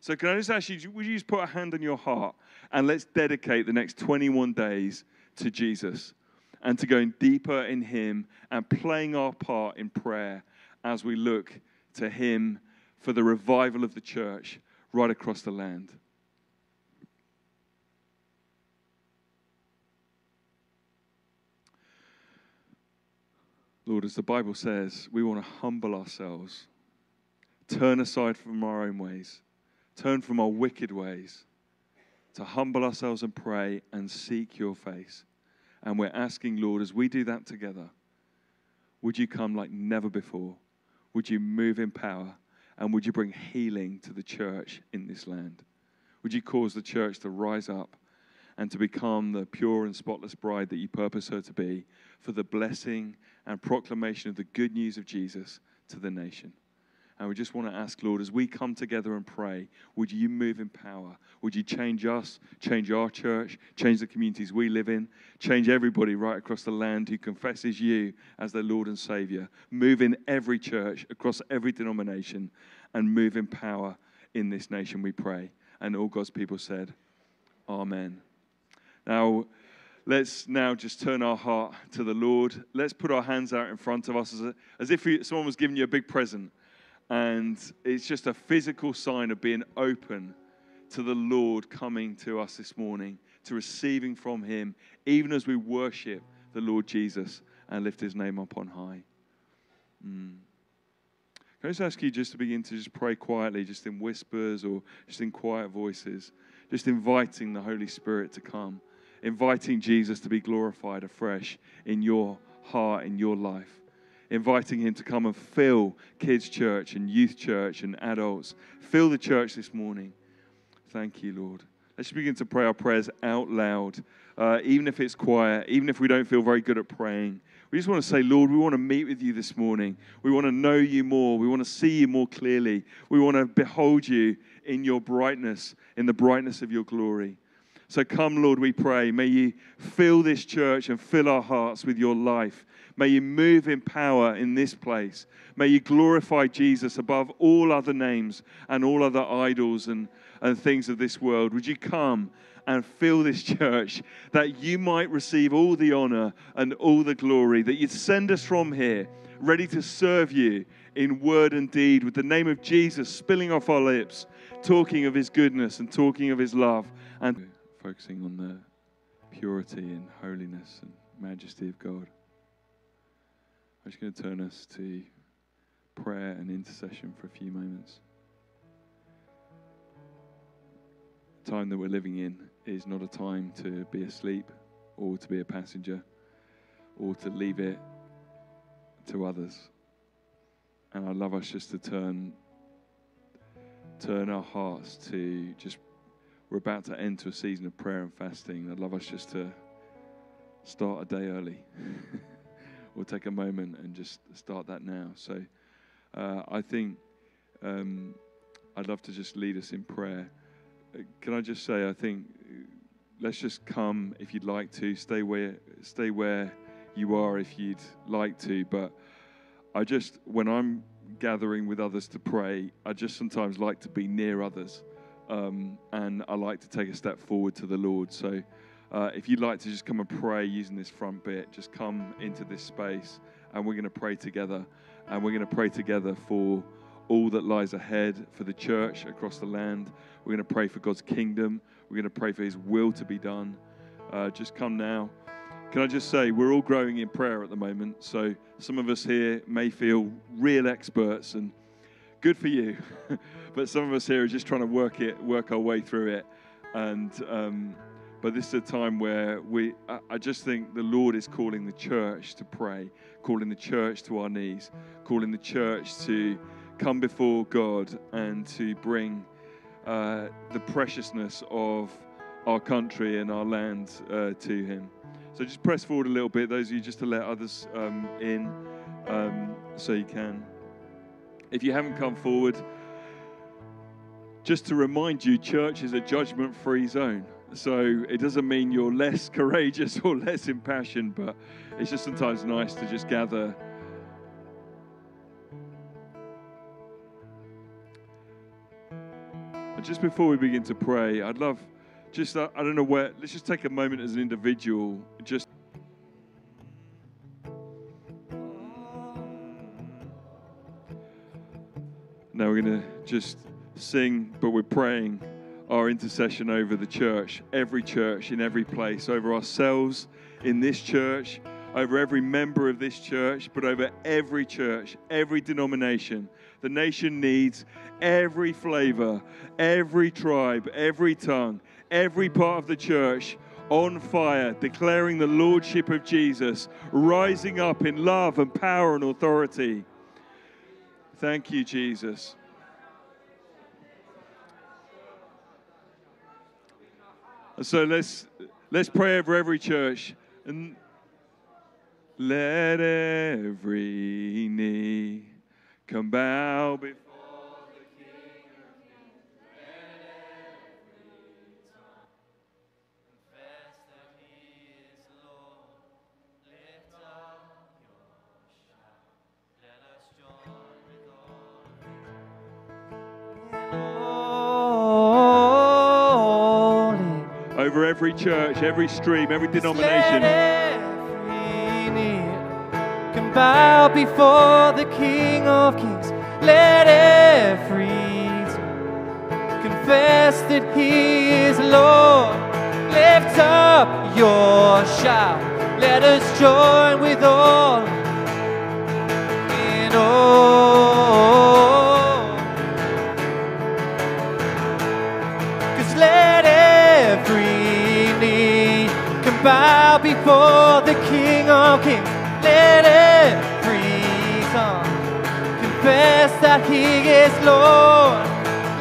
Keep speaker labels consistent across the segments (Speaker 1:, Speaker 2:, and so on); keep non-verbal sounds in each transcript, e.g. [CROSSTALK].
Speaker 1: So, can I just ask you, would you just put a hand on your heart and let's dedicate the next 21 days to Jesus and to going deeper in Him and playing our part in prayer as we look to Him for the revival of the church right across the land. Lord, as the Bible says, we want to humble ourselves, turn aside from our own ways, turn from our wicked ways, to humble ourselves and pray and seek your face. And we're asking, Lord, as we do that together, would you come like never before? Would you move in power? And would you bring healing to the church in this land? Would you cause the church to rise up and to become the pure and spotless bride that you purpose her to be for the blessing and proclamation of the good news of Jesus to the nation? And we just want to ask, Lord, as we come together and pray, would you move in power? Would you change us, change our church, change the communities we live in, change everybody right across the land who confesses you as their Lord and Savior? Move in every church, across every denomination, and move in power in this nation, we pray. And all God's people said, Amen. Now, let's now just turn our heart to the Lord. Let's put our hands out in front of us as, a, as if someone was giving you a big present and it's just a physical sign of being open to the Lord coming to us this morning, to receiving from Him, even as we worship the Lord Jesus and lift His name up on high. Mm. Can I just ask you just to begin to just pray quietly, just in whispers or just in quiet voices, just inviting the Holy Spirit to come, inviting Jesus to be glorified afresh in your heart, in your life inviting him to come and fill kids' church and youth church and adults. Fill the church this morning. Thank you, Lord. Let's begin to pray our prayers out loud, uh, even if it's quiet, even if we don't feel very good at praying. We just want to say, Lord, we want to meet with you this morning. We want to know you more. We want to see you more clearly. We want to behold you in your brightness, in the brightness of your glory. So come, Lord, we pray. May you fill this church and fill our hearts with your life. May you move in power in this place. May you glorify Jesus above all other names and all other idols and, and things of this world. Would you come and fill this [LAUGHS] church that you might receive all the honor and all the glory, that you'd send us from here ready to serve you in word and deed with the name of Jesus spilling off our lips, talking of his goodness and talking of his love and focusing on the purity and holiness and majesty of God. I'm just going to turn us to prayer and intercession for a few moments. The time that we're living in is not a time to be asleep or to be a passenger or to leave it to others. And I'd love us just to turn turn our hearts to just we're about to enter a season of prayer and fasting. I'd love us just to start a day early. [LAUGHS] we'll take a moment and just start that now. So uh, I think um, I'd love to just lead us in prayer. Uh, can I just say, I think uh, let's just come if you'd like to, stay where, stay where you are if you'd like to. But I just, when I'm gathering with others to pray, I just sometimes like to be near others. Um, and I like to take a step forward to the Lord. So uh, if you'd like to just come and pray using this front bit, just come into this space and we're going to pray together. And we're going to pray together for all that lies ahead for the church across the land. We're going to pray for God's kingdom. We're going to pray for His will to be done. Uh, just come now. Can I just say, we're all growing in prayer at the moment. So some of us here may feel real experts and good for you. [LAUGHS] but some of us here are just trying to work it, work our way through it. And um, but this is a time where we, I just think the Lord is calling the church to pray, calling the church to our knees, calling the church to come before God and to bring uh, the preciousness of our country and our land uh, to Him. So just press forward a little bit, those of you just to let others um, in um, so you can. If you haven't come forward, just to remind you, church is a judgment free zone. So it doesn't mean you're less [LAUGHS] courageous or less impassioned, but it's just sometimes nice to just gather. And just before we begin to pray, I'd love just, I don't know where, let's just take a moment as an individual, just. Going to just sing, but we're praying our intercession over the church, every church in every place, over ourselves in this church, over every member of this church, but over every church, every denomination. The nation needs every flavor, every tribe, every tongue, every part of the church on fire, declaring the lordship of Jesus, rising up in love and power and authority. Thank you, Jesus. So let's let's pray over every church. And let every knee come bow before Over every church, every stream, every denomination Can
Speaker 2: bow before the King of Kings. Let every tongue confess that He is Lord. Lift up your shout. Let us join with all in all. Before the King of Kings. Let every tongue confess that He is Lord.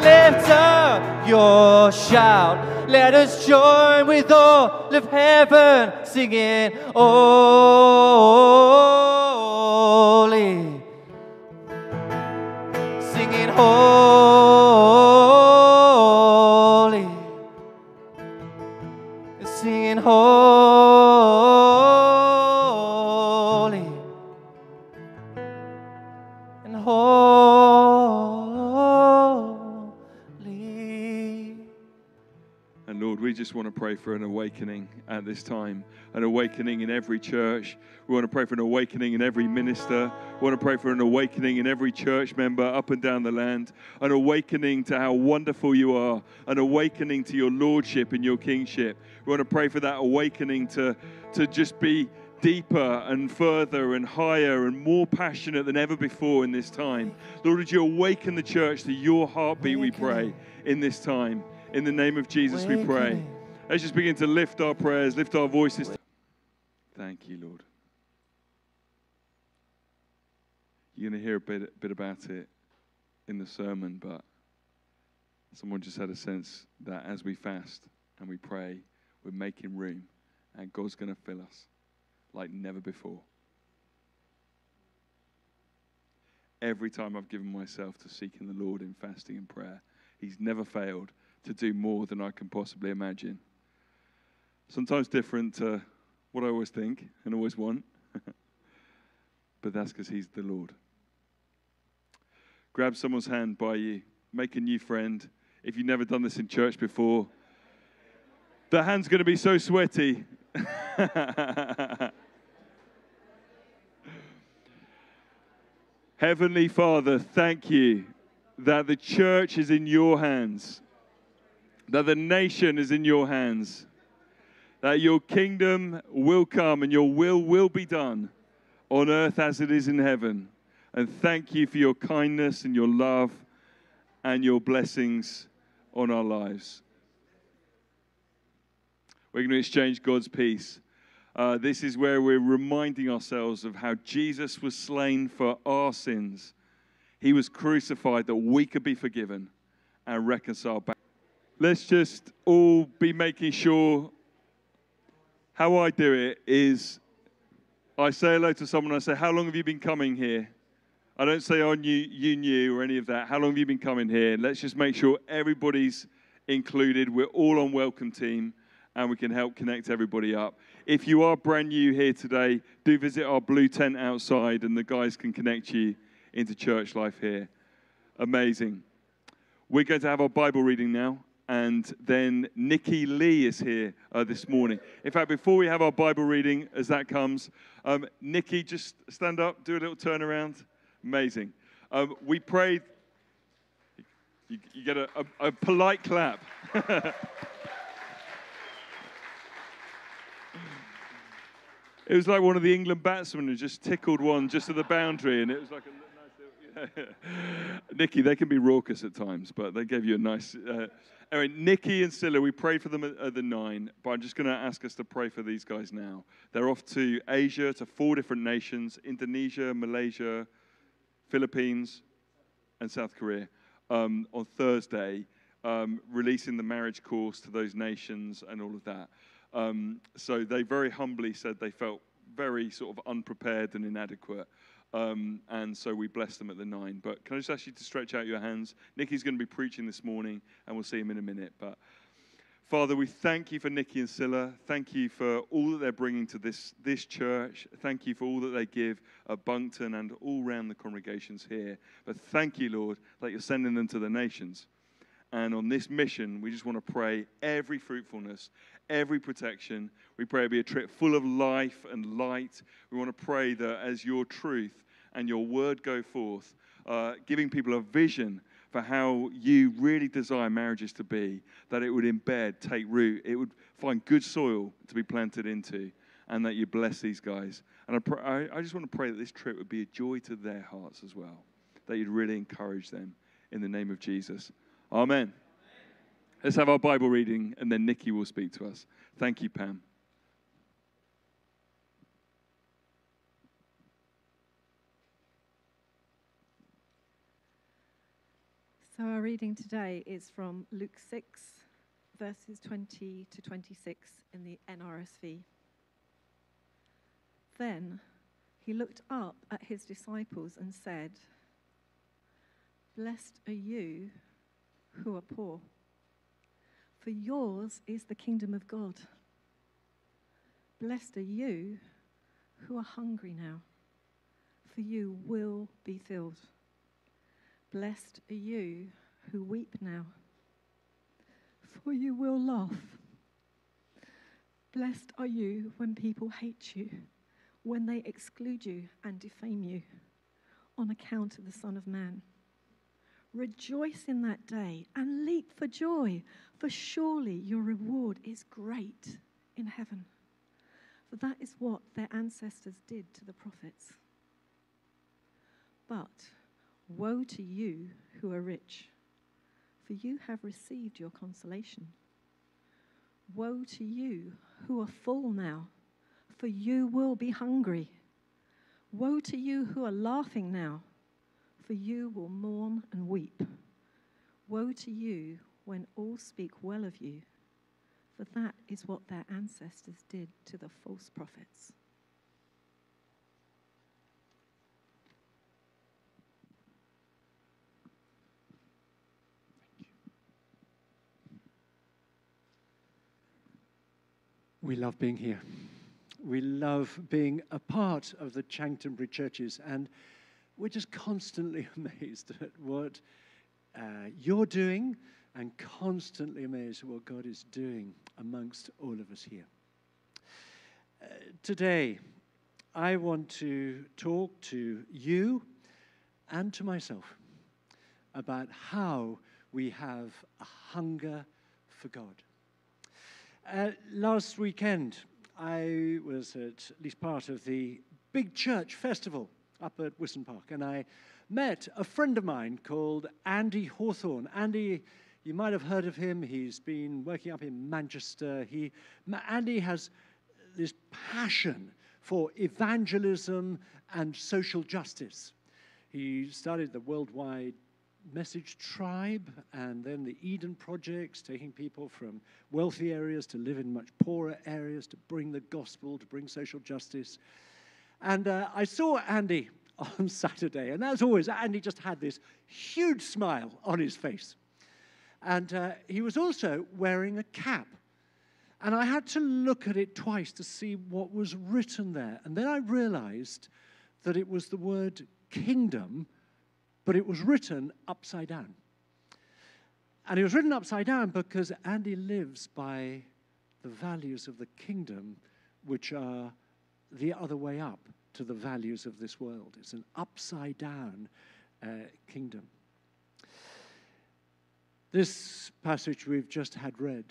Speaker 2: Lift up your shout. Let us join with all of heaven singing, Holy. Singing, Holy. Singing, Holy.
Speaker 1: Pray for an awakening at this time, an awakening in every church. We want to pray for an awakening in every minister. We want to pray for an awakening in every church member up and down the land, an awakening to how wonderful you are, an awakening to your lordship and your kingship. We want to pray for that awakening to, to just be deeper and further and higher and more passionate than ever before in this time. Lord, would you awaken the church to your heartbeat, we pray, in this time. In the name of Jesus, we pray. Let's just begin to lift our prayers, lift our voices. Thank you, Lord. You're going to hear a bit, bit about it in the sermon, but someone just had a sense that as we fast and we pray, we're making room and God's going to fill us like never before. Every time I've given myself to seeking the Lord in fasting and prayer, He's never failed to do more than I can possibly imagine. Sometimes different to what I always think and always want, [LAUGHS] but that's because He's the Lord. Grab someone's hand by you, make a new friend. If you've never done this in church before, the hand's going to be so sweaty. [LAUGHS] Heavenly Father, thank you that the church is in your hands, that the nation is in your hands, that your kingdom will come and your will will be done on earth as it is in heaven. And thank you for your kindness and your love and your blessings on our lives. We're going to exchange God's peace. Uh, this is where we're reminding ourselves of how Jesus was slain for our sins. He was crucified that we could be forgiven and reconciled back. Let's just all be making sure how I do it is I say hello to someone, I say, How long have you been coming here? I don't say, Oh, you, you knew or any of that. How long have you been coming here? Let's just make sure everybody's included. We're all on welcome team and we can help connect everybody up. If you are brand new here today, do visit our blue tent outside and the guys can connect you into church life here. Amazing. we're going to have our Bible reading now, and then Nicky Lee is here uh, this morning. In fact, before we have our Bible reading, as that comes, um, Nicky, just stand up, do a little turnaround. Amazing. Um, we prayed. You, you get a, a, a polite clap. [LAUGHS] It was like one of the England batsmen who just tickled one just at the boundary, and it was like a nice little. [LAUGHS] Nicky, they can be raucous at times, but they gave you a nice. Uh, anyway, Nicky and Sila, we prayed for them at, at the nine, but I'm just going to ask us to pray for these guys now. They're off to Asia, to four different nations Indonesia, Malaysia, Philippines, and South Korea um, on Thursday, um, releasing the marriage course to those nations and all of that. Um, so they very humbly said they felt very sort of unprepared and inadequate. Um, and so we bless them at the nine. But can I just ask you to stretch out your hands? Nicky's going to be preaching this morning, and we'll see him in a minute. But Father, we thank you for Nicky and Sila. Thank you for all that they're bringing to this, this church. Thank you for all that they give at Buncton and all round the congregations here. But thank you, Lord, that you're sending them to the nations. And on this mission, we just want to pray every fruitfulness, every protection. We pray it be a trip full of life and light. We want to pray that as your truth and your word go forth, uh, giving people a vision for how you really desire marriages to be, that it would embed, take root, it would find good soil to be planted into, and that you bless these guys. And I, pray, I, I just want to pray that this trip would be a joy to their hearts as well, that you'd really encourage them in the name of Jesus. Amen. Let's have our Bible reading, and then Nicky will speak to us. Thank you, Pam.
Speaker 3: So, our reading today is from Luke 6, verses 20 to 26 in the NRSV. Then he looked up at his disciples and said, Blessed are you who are poor, for yours is the kingdom of God. Blessed are you who are hungry now, for you will be filled. Blessed are you who weep now, for you will laugh. Blessed are you when people hate you, when they exclude you and defame you on account of the Son of Man. Rejoice in that day and leap for joy, for surely your reward is great in heaven. For that is what their ancestors did to the prophets. But woe to you who are rich, for you have received your consolation. Woe to you who are full now, for you will be hungry. Woe to you who are laughing now for you will mourn and weep. Woe to you when all speak well of you, for that is what their ancestors did to the false prophets.
Speaker 4: We love being here. We love being a part of the Chanctonbury churches and we're just constantly [LAUGHS] amazed at what uh, you're doing and constantly amazed at what God is doing amongst all of us here. Uh, today, I want to talk to you and to myself about how we have a hunger for God. Uh, last weekend, I was at least part of the Big Church Festival up at Wiston Park, and I met a friend of mine called Andy Hawthorne. Andy, you might have heard of him. He's been working up in Manchester. He, Andy has this passion for evangelism and social justice. He started the worldwide Message Tribe and then the Eden Projects, taking people from wealthy areas to live in much poorer areas to bring the gospel, to bring social justice. And uh, I saw Andy [LAUGHS] on Saturday, and as always, Andy just had this huge smile on his face. And uh, he was also wearing a cap. And I had to look at it twice to see what was written there. And then I realized that it was the word kingdom, but it was written upside down. And it was written upside down because Andy lives by the values of the kingdom, which are the other way up to the values of this world. It's an upside down uh, kingdom. This passage we've just had read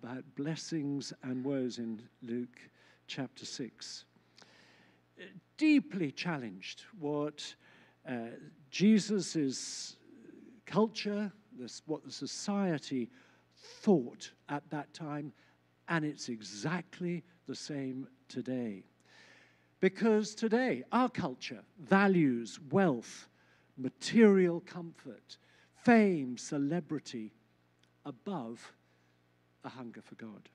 Speaker 4: about blessings and woes in Luke chapter 6 deeply challenged what uh, Jesus' culture, this, what the society thought at that time, and it's exactly the same today. Because today, our culture values wealth, material comfort, fame, celebrity above a hunger for God.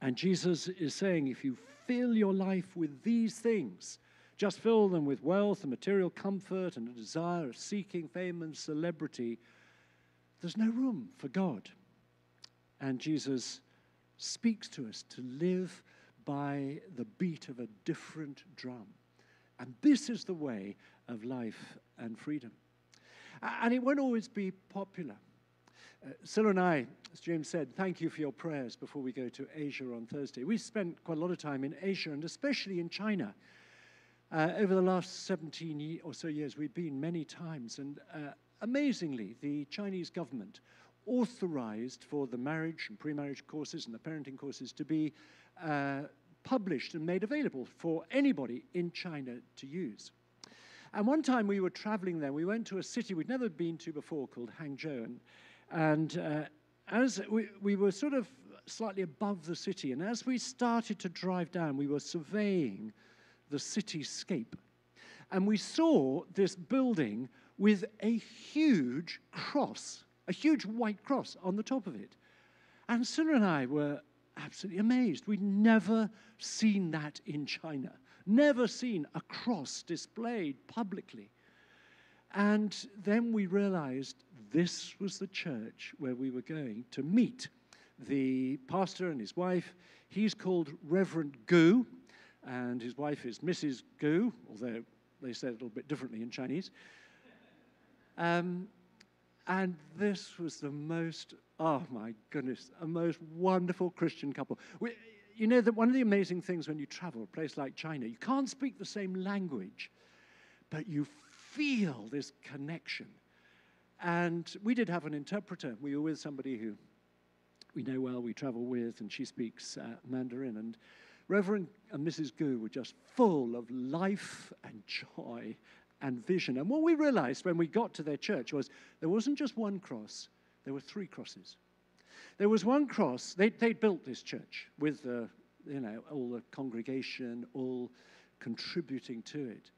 Speaker 4: And Jesus is saying if you fill your life with these things, just fill them with wealth and material comfort and a desire of seeking fame and celebrity, there's no room for God. And Jesus speaks to us to live by the beat of a different drum. And this is the way of life and freedom. And it won't always be popular. Uh, and I, as James said, thank you for your prayers before we go to Asia on Thursday. We spent quite a lot of time in Asia and especially in China. Uh, over the last 17 or so years, we've been many times, and uh, amazingly, the Chinese government authorized for the marriage and pre marriage courses and the parenting courses to be uh, published and made available for anybody in China to use. And one time we were traveling there, we went to a city we'd never been to before called Hangzhou. And and uh, as we, we were sort of slightly above the city, and as we started to drive down, we were surveying the cityscape. And we saw this building with a huge cross, a huge white cross on the top of it. And Sila and I were absolutely amazed. We'd never seen that in China, never seen a cross displayed publicly. And then we realized this was the church where we were going to meet the pastor and his wife. He's called Reverend Gu, and his wife is Mrs. Gu, although they say it a little bit differently in Chinese. Um, and this was the most, oh my goodness, a most wonderful Christian couple. We, you know that one of the amazing things when you travel a place like China, you can't speak the same language, but you feel this connection. And we did have an interpreter. We were with somebody who we know well, we travel with, and she speaks uh, Mandarin. And Reverend and Mrs. Gu were just full of life and joy and vision. And what we realized when we got to their church was there wasn't just one cross, there were three crosses. There was one cross, they, they built this church with uh, you know, all the congregation, all contributing to it.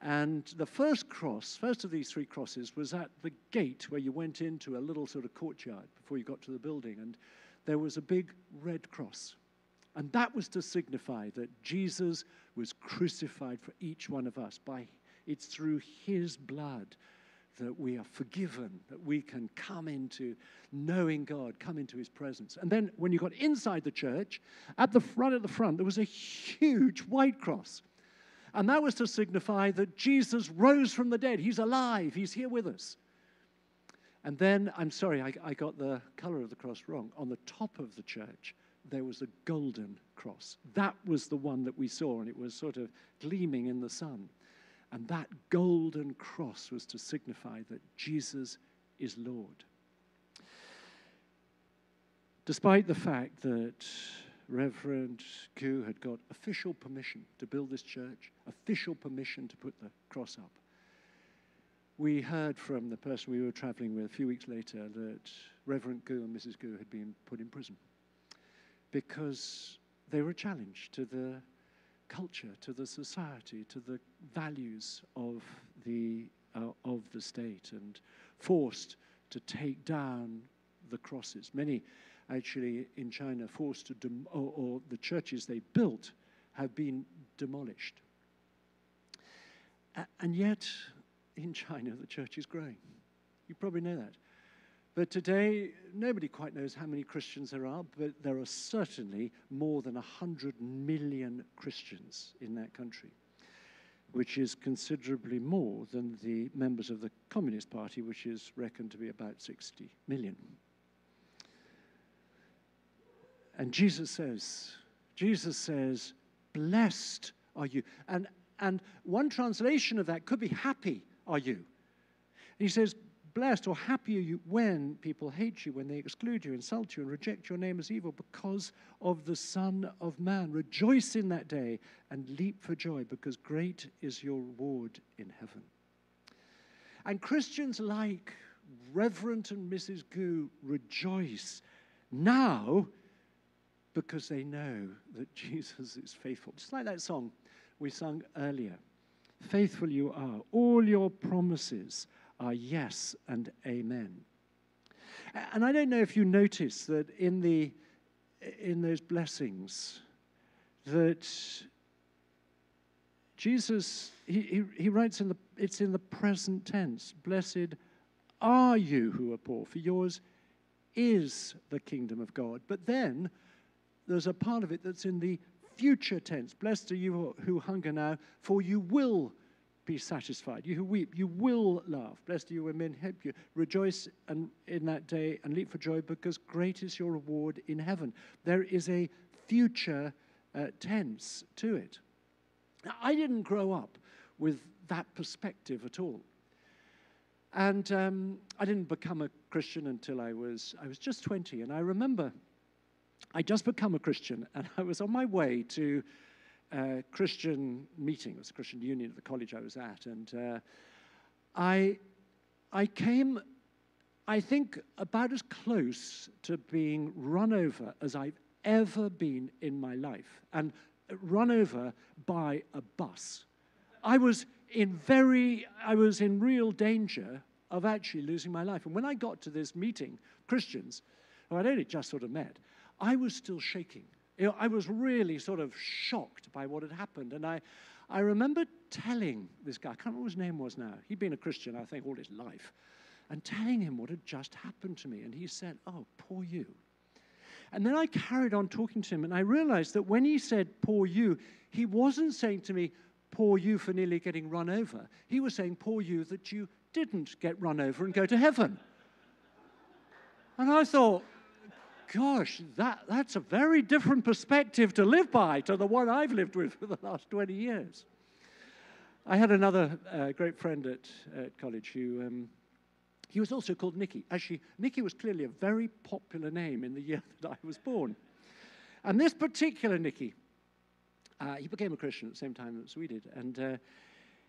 Speaker 4: And the first cross, first of these three crosses, was at the gate where you went into a little sort of courtyard before you got to the building. And there was a big red cross. And that was to signify that Jesus was crucified for each one of us. By it's through his blood that we are forgiven, that we can come into knowing God, come into his presence. And then when you got inside the church, at the front at the front, there was a huge white cross. And that was to signify that Jesus rose from the dead. He's alive, He's here with us. And then, I'm sorry, I, I got the color of the cross wrong. On the top of the church, there was a golden cross. That was the one that we saw, and it was sort of gleaming in the sun. And that golden cross was to signify that Jesus is Lord. Despite the fact that Reverend Gu had got official permission to build this church, official permission to put the cross up. We heard from the person we were traveling with a few weeks later that Reverend Gu and Mrs. Gu had been put in prison because they were a challenge to the culture, to the society, to the values of the, uh, of the state, and forced to take down the crosses. Many actually in China forced to, or, or the churches they built have been demolished. A- and yet, in China, the church is growing. You probably know that. But today, nobody quite knows how many Christians there are, but there are certainly more than 100 million Christians in that country. which is considerably more than the members of the Communist Party, which is reckoned to be about 60 million. And Jesus says, Jesus says, blessed are you. And, and one translation of that could be happy are you. He says, Blessed or happy are you when people hate you, when they exclude you, insult you, and reject your name as evil because of the Son of Man. Rejoice in that day and leap for joy, because great is your reward in heaven. And Christians like Reverend and Mrs. Gu rejoice now because they know that [LAUGHS] Jesus is faithful. Just like that song we sung earlier. Faithful you are. All your promises are yes and amen. And I don't know if you notice that in, the, in those blessings, that Jesus, he, he, he writes in the, it's in the present tense, blessed are you who are poor, for yours is the kingdom of God. But then there's a part of it that's in the future tense. Blessed are you who hunger now, for you will be satisfied. You who weep, you will laugh. Blessed are you when men help you. Rejoice and, in that day and leap for joy because great is your reward in heaven. There is a future uh, tense to it. Now, I didn't grow up with that perspective at all. And um, I didn't become a Christian until I was, I was just 20. And I remember I just become a Christian and I was on my way to uh, Christian meeting. It was a Christian union at the college I was at. And uh, I, I came, I think, about as close to being run over as I've ever been in my life. And run over by a bus. I was in very, I was in real danger of actually losing my life. And when I got to this meeting, Christians, who I'd only just sort of met, I was still shaking. You know, I was really sort of shocked by what had happened. And I, I remember telling this guy, I can't remember what his name was now. He'd been a Christian, I think, all his life, and telling him what had just happened to me. And he said, Oh, poor you. And then I carried on talking to him, and I realized that when he said, Poor you, he wasn't saying to me, Poor you for nearly getting run over. He was saying, Poor you that you didn't get run over and go to heaven. And I thought, gosh, that, that's a very different perspective to live by to the one I've lived with for the last 20 years. I had another uh, great friend at, at college who, um, he was also called Nicky. Actually, Nicky was clearly a very popular name in the year [LAUGHS] that I was born. And this particular Nicky, uh, he became a Christian at the same time as we did. And uh,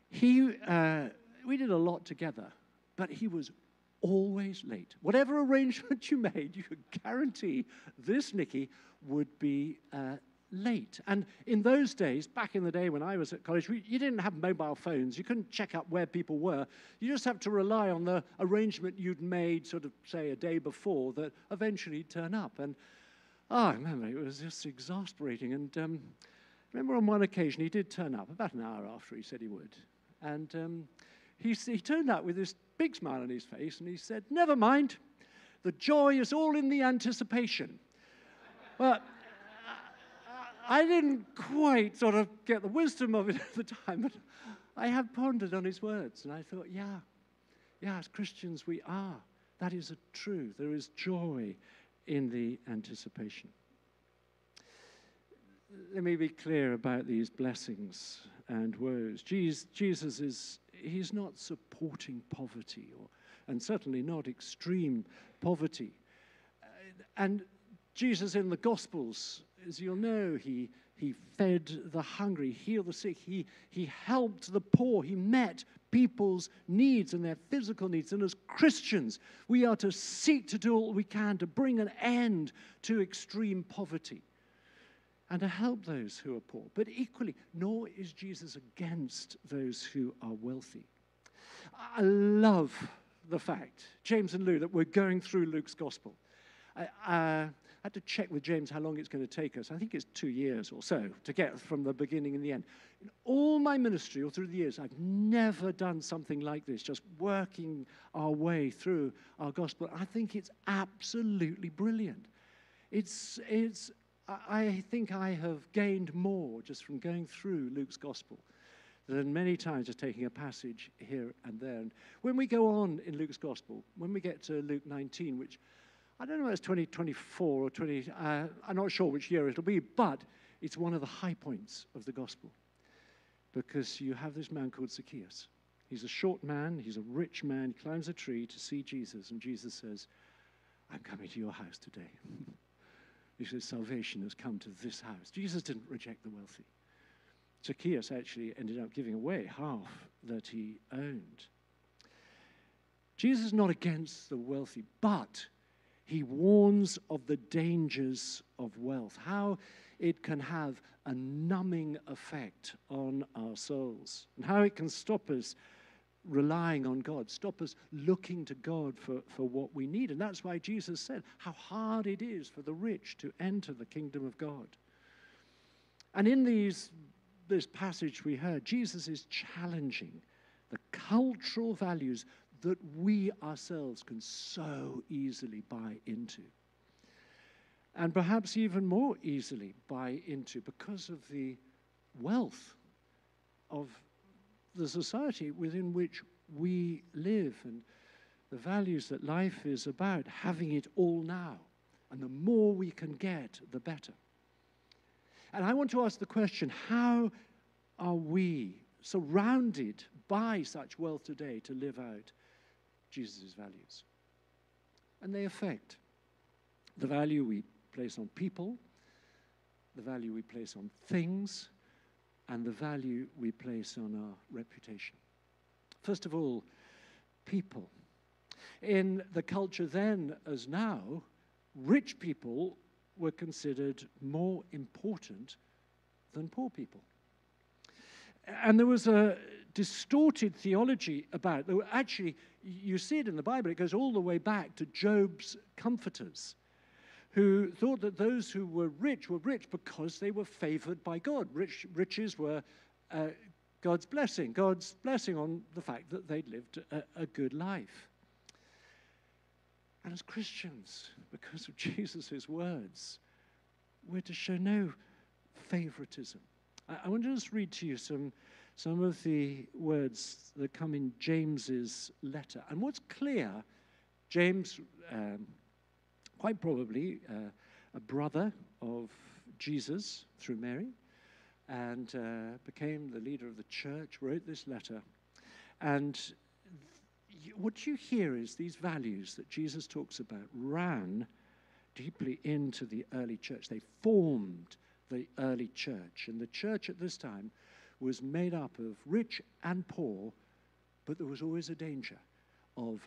Speaker 4: he, uh, we did a lot together, but he was always late. Whatever arrangement you made, you could guarantee this Nicky would be uh, late. And in those days, back in the day when I was at college, we, you didn't have mobile phones. You couldn't check up where people were. You just have to rely on the arrangement you'd made, sort of, say, a day before, that eventually turn up. And oh, I remember it was just exasperating. And um, I remember on one occasion he did turn up, about an hour after he said he would. And um, he, he turned up with this big smile on his face and he said, Never mind, the joy is all in the anticipation. well, I didn't quite sort of get the wisdom of it [LAUGHS] at the time, but I have pondered on his words and I thought, yeah, yeah, as Christians we are. That is a truth. There is joy in the anticipation. Let me be clear about these blessings and woes. Jesus is he's not supporting poverty, or, and certainly not extreme poverty. Uh, and Jesus in the Gospels, as you'll know, he, he fed the hungry, healed the sick, he, he helped the poor, he met people's needs and their physical needs. And as Christians, we are to seek to do all we can to bring an end to extreme poverty and to help those who are poor. But equally, nor is Jesus against those who are wealthy. I love the fact, James and Lou, that we're going through Luke's gospel. I, I had to check with James how long it's going to take us. I think it's two years or so to get from the beginning and the end. In all my ministry, all through the years, I've never done something like this, just working our way through our gospel. I think it's absolutely brilliant. It's, it's I think I have gained more just from going through Luke's gospel than many times just taking a passage here and there. And when we go on in Luke's Gospel, when we get to Luke 19, which I don't know if it's 2024 or 20, uh, I'm not sure which year it'll be, but it's one of the high points of the Gospel because you have this man called Zacchaeus. He's a short man, he's a rich man, he climbs a tree to see Jesus, and Jesus says, I'm coming to your house today. [LAUGHS] says, Salvation has come to this house. Jesus didn't reject the wealthy. Zacchaeus actually ended up giving away half that he owned. Jesus is not against the wealthy, but he warns of the dangers of wealth, how it can have a numbing effect on our souls, and how it can stop us relying on God, stop us looking to God for, for what we need. And that's why Jesus said how hard it is for the rich to enter the kingdom of God. And in these this passage we heard, Jesus is challenging the cultural values that we ourselves can so easily buy into. And perhaps even more easily buy into because of the wealth of the society within which we live and the values that life is about, having it all now. And the more we can get, the better. And I want to ask the question how are we surrounded by such wealth today to live out Jesus' values? And they affect the value we place on people, the value we place on things, and the value we place on our reputation. First of all, people. In the culture then as now, rich people were considered more important than poor people. And there was a distorted theology about. Actually, you see it in the Bible, it goes all the way back to Job's comforters, who thought that those who were rich were rich because they were favored by God. Rich, riches were uh, God's blessing, God's blessing on the fact that they'd lived a, a good life. And as Christians, because of [LAUGHS] Jesus' words, we're to show no favoritism. I, I want to just read to you some, some of the words that come in James's letter. And what's clear, James, um, quite probably uh, a brother of Jesus through Mary, and uh, became the leader of the church, wrote this letter. And what you hear is these values that Jesus talks about ran deeply into the early church. They formed the early church. And the church at this time was made up of rich and poor, but there was always a danger of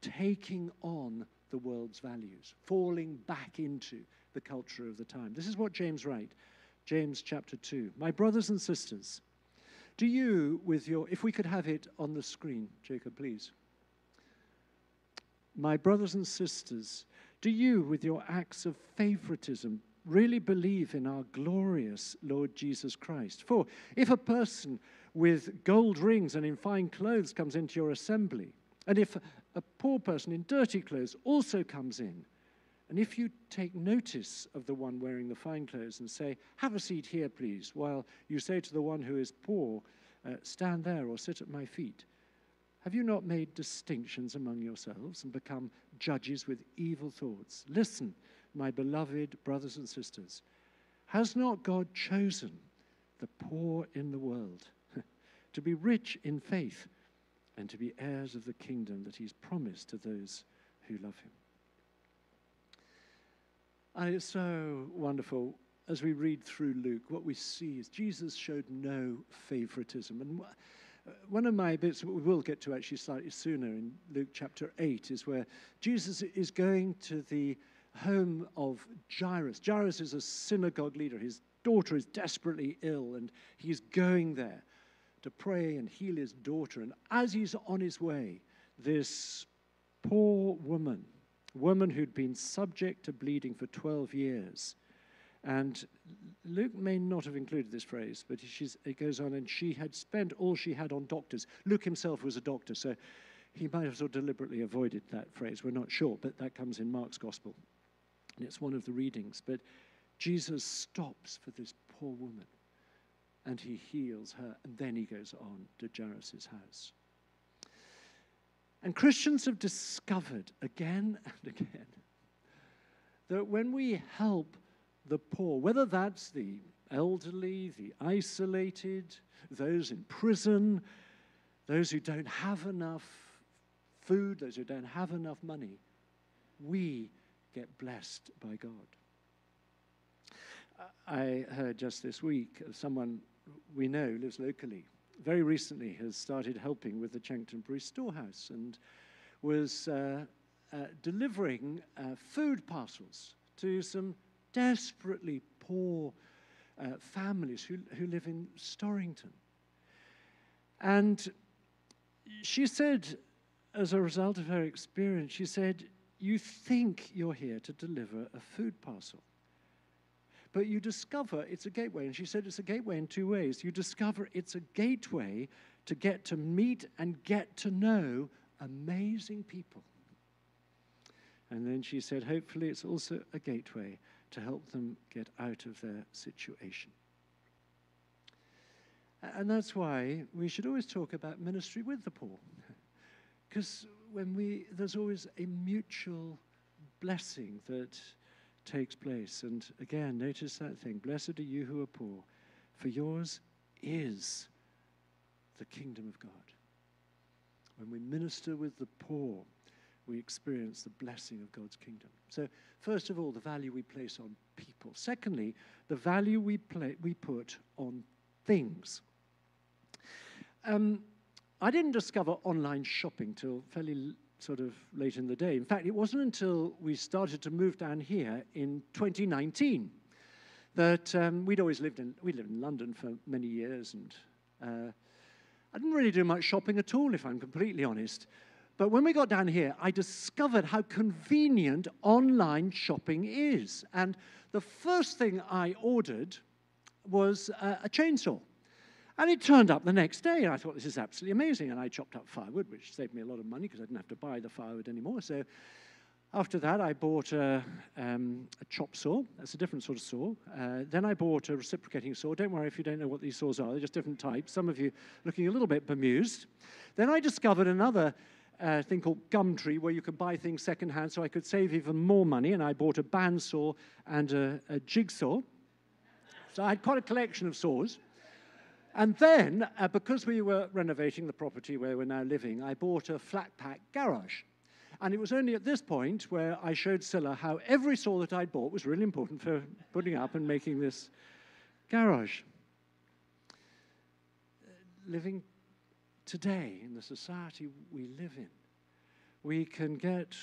Speaker 4: taking on the world's values, falling back into the culture of the time. This is what James writes. James chapter 2. My brothers and sisters, do you, with your, if we could have it on the screen, Jacob, please. My brothers and sisters, do you, with your acts of favoritism, really believe in our glorious Lord Jesus Christ? For if a person with gold rings and in fine clothes comes into your assembly, and if a poor person in dirty clothes also comes in, and if you take notice of the one wearing the fine clothes and say, Have a seat here, please, while you say to the one who is poor, uh, Stand there or sit at my feet, have you not made distinctions among yourselves and become judges with evil thoughts? Listen, my beloved brothers and sisters. Has not God chosen the poor in the world [LAUGHS] to be rich in faith and to be heirs of the kingdom that He's promised to those who love Him? And it's so wonderful as we read through Luke, what we see is Jesus showed no favoritism. And uh, one of my bits we will get to actually slightly sooner in Luke chapter 8 is where Jesus is going to the home of Jairus. Jairus is a synagogue leader. His daughter is desperately ill, and he's going there to pray and heal his daughter. And as he's on his way, this poor woman, woman who'd been subject to bleeding for 12 years, and Luke may not have included this phrase, but it goes on, and she had spent all she had on doctors. Luke himself was a doctor, so he might have sort of deliberately avoided that phrase. We're not sure, but that comes in Mark's gospel. And it's one of the readings. But Jesus stops for this poor woman. And he heals her. And then he goes on to Jairus' house. And Christians have discovered again [LAUGHS] and again that when we help the poor, whether that's the elderly, the isolated, those in prison, those who don't have enough food, those who don't have enough money, we get blessed by God. I heard just this week of someone we know lives locally, very recently has started helping with the Chanctonbury storehouse and was uh, uh, delivering uh, food parcels to some desperately poor uh, families who, who live in Storrington. And she said, as a result of her experience, she said, You think you're here to deliver a food parcel. But you discover it's a gateway. And she said it's a gateway in two ways. You discover it's a gateway to get to meet and get to know amazing people. And then she said, hopefully, it's also a gateway to help them get out of their situation. And that's why we should always talk about ministry with the poor. [LAUGHS] Because when we, there's always a mutual blessing that takes place. And again, notice that thing Blessed are you who are poor, for yours is the kingdom of God. When we minister with the poor, we experience the blessing of God's kingdom. So, first of all, the value we place on people. Secondly, the value we, play, we put on things. Um, I didn't discover online shopping till fairly sort of late in the day. In fact, it wasn't until we started to move down here in 2019 that um, we'd always lived in, We'd lived in London for many years, and uh, I didn't really do much shopping at all, if I'm completely honest. But when we got down here, I discovered how convenient online shopping is. And the first thing I ordered was uh, a chainsaw. And it turned up the next day, and I thought, this is absolutely amazing. And I chopped up firewood, which saved me a lot of money because I didn't have to buy the firewood anymore. So after that, I bought a, um, a chop saw. That's a different sort of saw. Uh, then I bought a reciprocating saw. Don't worry if you don't know what these saws are, they're just different types. Some of you looking a little bit bemused. Then I discovered another uh, thing called Gumtree, where you could buy things secondhand, so I could save even more money. And I bought a bandsaw and a, a jigsaw. So I had quite a collection of saws. And then, uh, because we were renovating the property where we're now living, I bought a flat pack garage. And it was only at this point where I showed Sila how every saw that I'd bought was really important for putting up and making this garage. Living today in the society we live in, we can get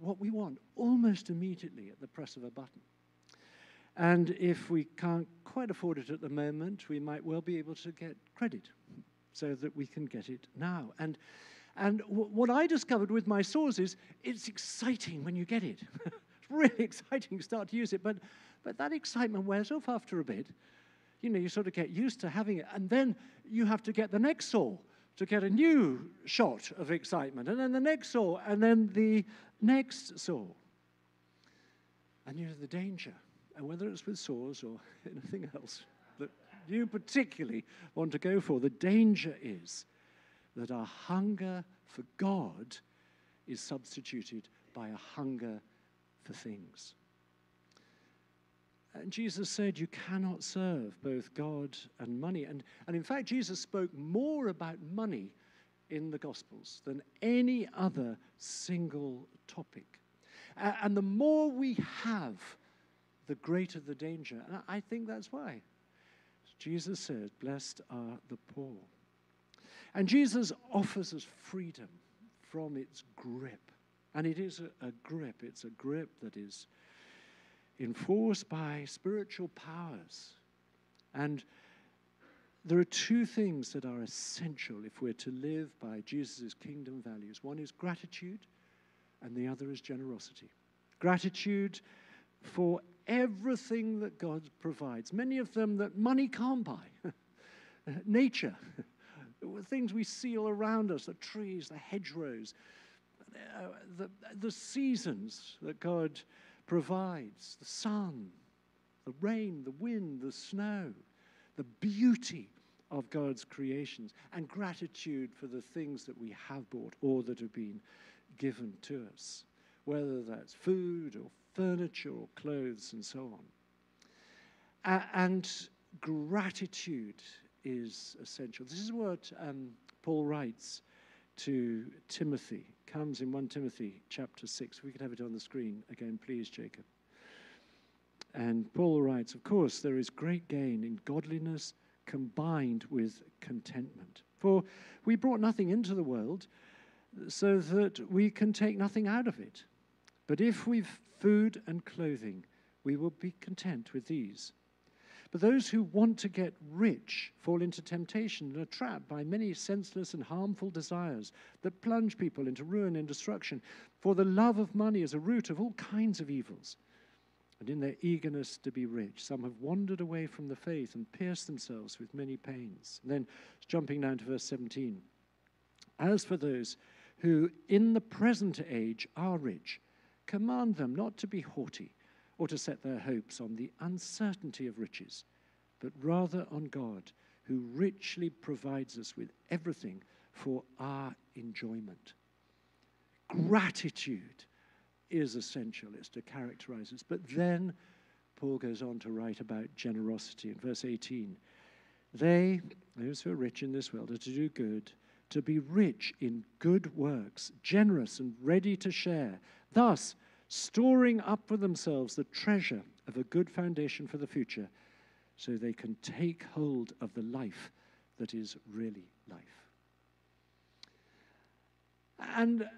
Speaker 4: what we want almost immediately at the press of a button. And if we can't quite afford it at the moment, we might well be able to get credit so that we can get it now. And, and what I discovered with my saws is it's exciting when you get it. it's [LAUGHS] really exciting to start to use it, but, but that excitement wears off after a bit. You know, you sort of get used to having it, and then you have to get the next saw to get a new shot of excitement, and then the next saw, and then the next saw. And you know the danger and whether it's with saws or [LAUGHS] anything else that you particularly want to go for, the danger is that our hunger for God is substituted by a hunger for things. And Jesus said, You cannot serve both God and money. And, and in fact, Jesus spoke more about money in the Gospels than any other single topic. And the more we have the greater the danger. And I think that's why. Jesus said, Blessed are the poor. And Jesus offers us freedom from its grip. And it is a, a, grip, it's a grip that is enforced by spiritual powers. And there are two things that are essential if we're to live by Jesus' kingdom values one is gratitude, and the other is generosity. Gratitude for everything that God provides, many of them that money can't buy. [LAUGHS] Nature, things we see all around us, the trees, the hedgerows, the, the seasons that God provides, the sun, the rain, the wind, the snow, the beauty of God's creations, and gratitude for the things that we have bought or that have been given to us, whether that's food or furniture or clothes and so on. A- and gratitude is essential. This is what um, Paul writes to Timothy. Comes in 1 Timothy chapter 6. If we could have it on the screen again, please, Jacob. And Paul writes, Of course, there is great gain in godliness combined with contentment. For we brought nothing into the world, so that we can take nothing out of it. But if we've food and clothing, we will be content with these. But those who want to get rich fall into temptation and are trapped by many senseless and harmful desires that plunge people into ruin and destruction. For the love of money is a root of all kinds of evils. And in their eagerness to be rich, some have wandered away from the faith and pierced themselves with many pains. And then, jumping down to verse 17. As for those who in the present age are rich, command them not to be haughty or to set their hopes on the uncertainty of riches, but rather on God, who richly provides us with everything for our enjoyment. Gratitude is essential, it's to characterize us. But then Paul goes on to write about generosity in verse 18. They, those who are rich in this world, are to do good, to be rich in good works, generous and ready to share, thus storing up for themselves the treasure of a good foundation for the future, so they can take hold of the life that is really life. And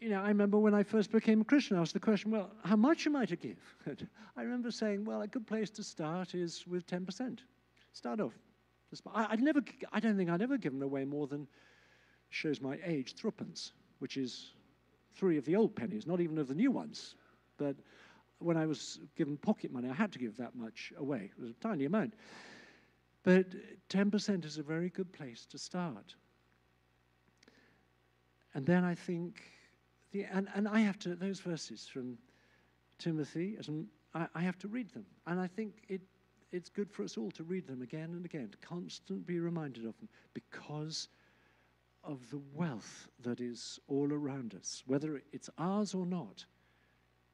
Speaker 4: you know, I remember when I first became a Christian, I asked the question, well, how much am I to give? [LAUGHS] I remember saying, well, a good place to start is with 10%. Start off. I, would never, I don't think I'd ever given away more than, shows my age, threepence, which is three of the old pennies, not even of the new ones. But when I was given pocket money, I had to give that much away. It was a tiny amount. But 10% is a very good place to start. And then I think the, and, and I have to, those verses from Timothy, I, I have to read them. And I think it, it's good for us all to read them again and again, to constantly be reminded of them, because of the wealth that is all around us, whether it's ours or not,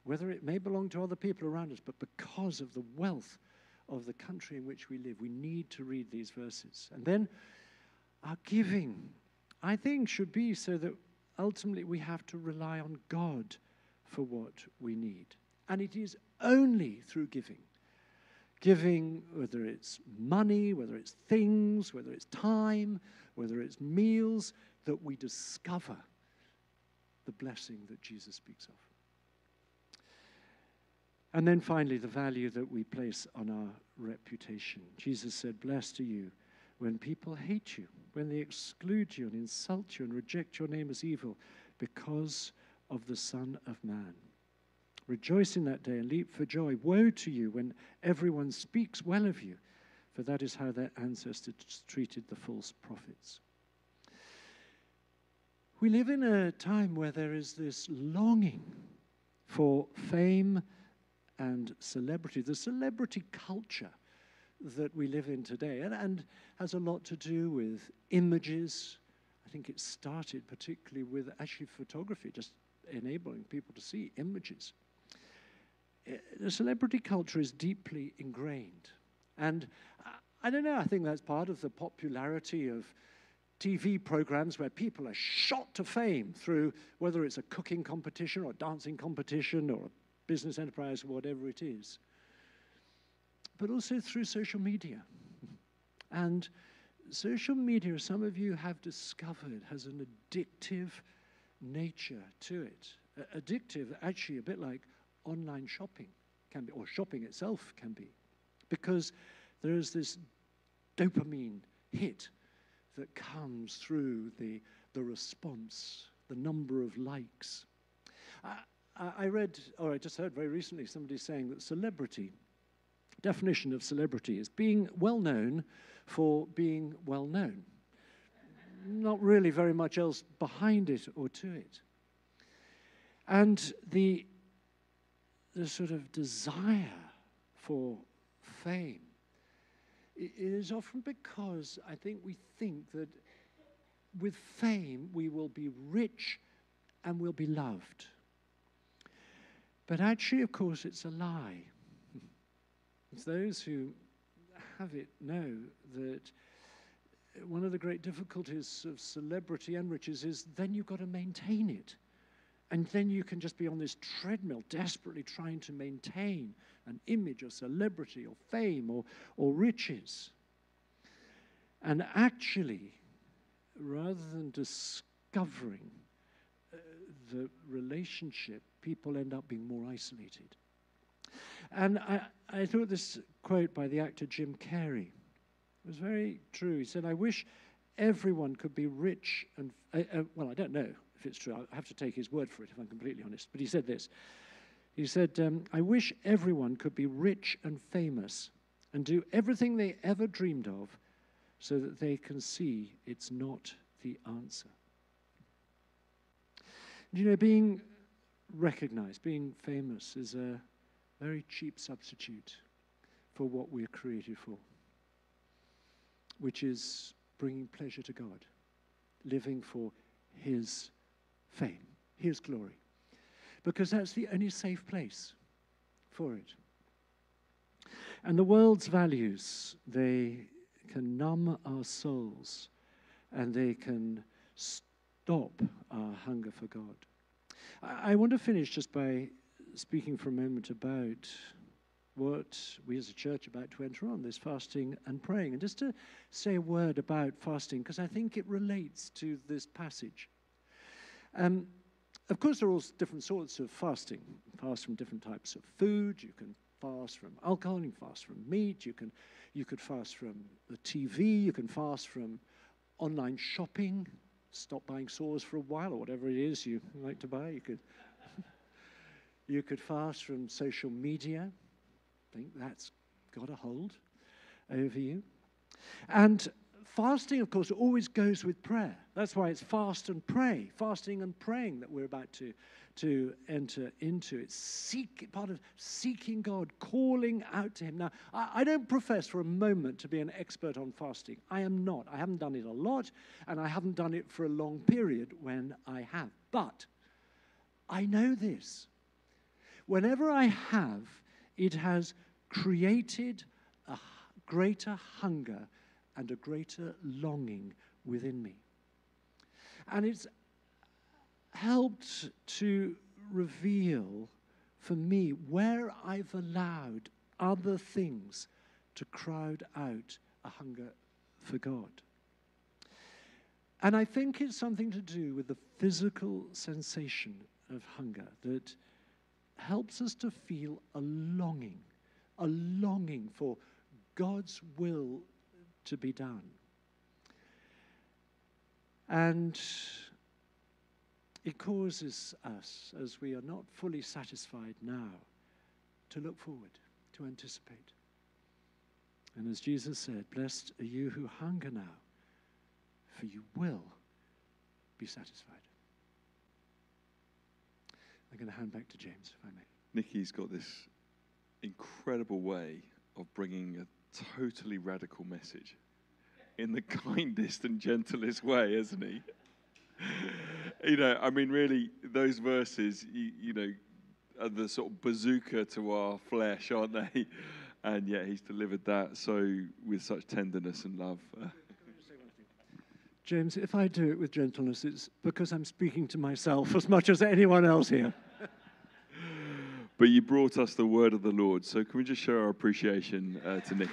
Speaker 4: whether it may belong to other people around us, but because of the wealth of the country in which we live, we need to read these verses. And then our giving, I think, should be so that ultimately we have to rely on God for what we need. And it is only through giving. Giving, whether it's money, whether it's things, whether it's time, whether it's meals, that we discover the blessing that Jesus speaks of. And then finally, the value that we place on our reputation. Jesus said, Blessed are you when people hate you, when they exclude you and insult you and reject your name as evil because of the Son of Man. Rejoice in that day and leap for joy. Woe to you when everyone speaks well of you, for that is how their ancestors treated the false prophets. We live in a time where there is this longing for fame and celebrity, the celebrity culture that we live in today, and, and has a lot to do with images. I think it started particularly with actually photography, just enabling people to see images. Eh, the celebrity culture is deeply ingrained. And I don't know, I think that's part of the popularity of TV programs where people are shot to fame through whether it's a cooking competition or a dancing competition or a business enterprise or whatever it is but also through social media. And social media, some of you have discovered, has an addictive nature to it. Addictive, actually, a bit like online shopping can be, or shopping itself can be, because there is this dopamine hit that comes through the, the response, the number of likes. I, I read, or I just heard very recently somebody saying that celebrity definition of celebrity is being well known for being well known. Not really very much else behind it or to it. And the, the sort of desire for fame it is often because I think we think that with fame we will be rich and we'll be loved. But actually, of course, it's a lie. [LAUGHS] It's those who have it know that one of the great difficulties of celebrity and riches is then you've got to maintain it. And then you can just be on this treadmill, desperately trying to maintain an image of celebrity or fame or, or riches. And actually, rather than discovering uh, the relationship, people end up being more isolated. And I, I thought this quote by the actor Jim Carrey was very true. He said, I wish everyone could be rich and, uh, uh, well, I don't know it's true. I have to take his word for it if I'm completely honest. But he said this He said, um, I wish everyone could be rich and famous and do everything they ever dreamed of so that they can see it's not the answer. You know, being recognized, being famous is a very cheap substitute for what we're created for, which is bringing pleasure to God, living for His fame, His glory, because that's the only safe place for it. And the world's values, they can numb our souls and they can stop our hunger for God. I, I want to finish just by speaking for a moment about what we as a church are about to enter on this fasting and praying. And just to say a word about fasting, because I think it relates to this passage. Um, of course, there are all different sorts of fasting. Fast from different types of food. You can fast from alcohol. You can fast from meat. You can, you could fast from the TV. You can fast from online shopping. Stop buying saws for a while, or whatever it is you like to buy. You could. [LAUGHS] you could fast from social media. I think that's got a hold over you. And fasting, of course, always goes with prayer. That's why it's fast and pray, fasting and praying that we're about to, to enter into. It's seek, part of seeking God, calling out to Him. Now, I, I don't profess for a moment to be an expert on fasting. I am not. I haven't done it a lot, and I haven't done it for a long period when I have. But I know this. Whenever I have, it has created a greater hunger and a greater longing within me. And it's helped to reveal for me where I've allowed other things to crowd out a hunger for God. And I think it's something to do with the physical sensation of hunger that helps us to feel a longing, a longing for God's will to be done. And it causes us, as we are not fully satisfied now, to look forward, to anticipate. And as Jesus said, Blessed are you who hunger now, for you will be satisfied. I'm going to hand back to James, if I may.
Speaker 1: Nicky's got this incredible way of bringing a totally radical message in the [LAUGHS] kindest and gentlest way, hasn't he? [LAUGHS] you know, I mean, really, those verses, you, you know, are the sort of bazooka to our flesh, aren't they? [LAUGHS] And yet he's delivered that so with such tenderness and love.
Speaker 4: James, if I do it with gentleness, it's because I'm speaking to myself as much as anyone else here.
Speaker 1: But you brought us the word of the Lord, so can we just show our appreciation uh, to Nicky?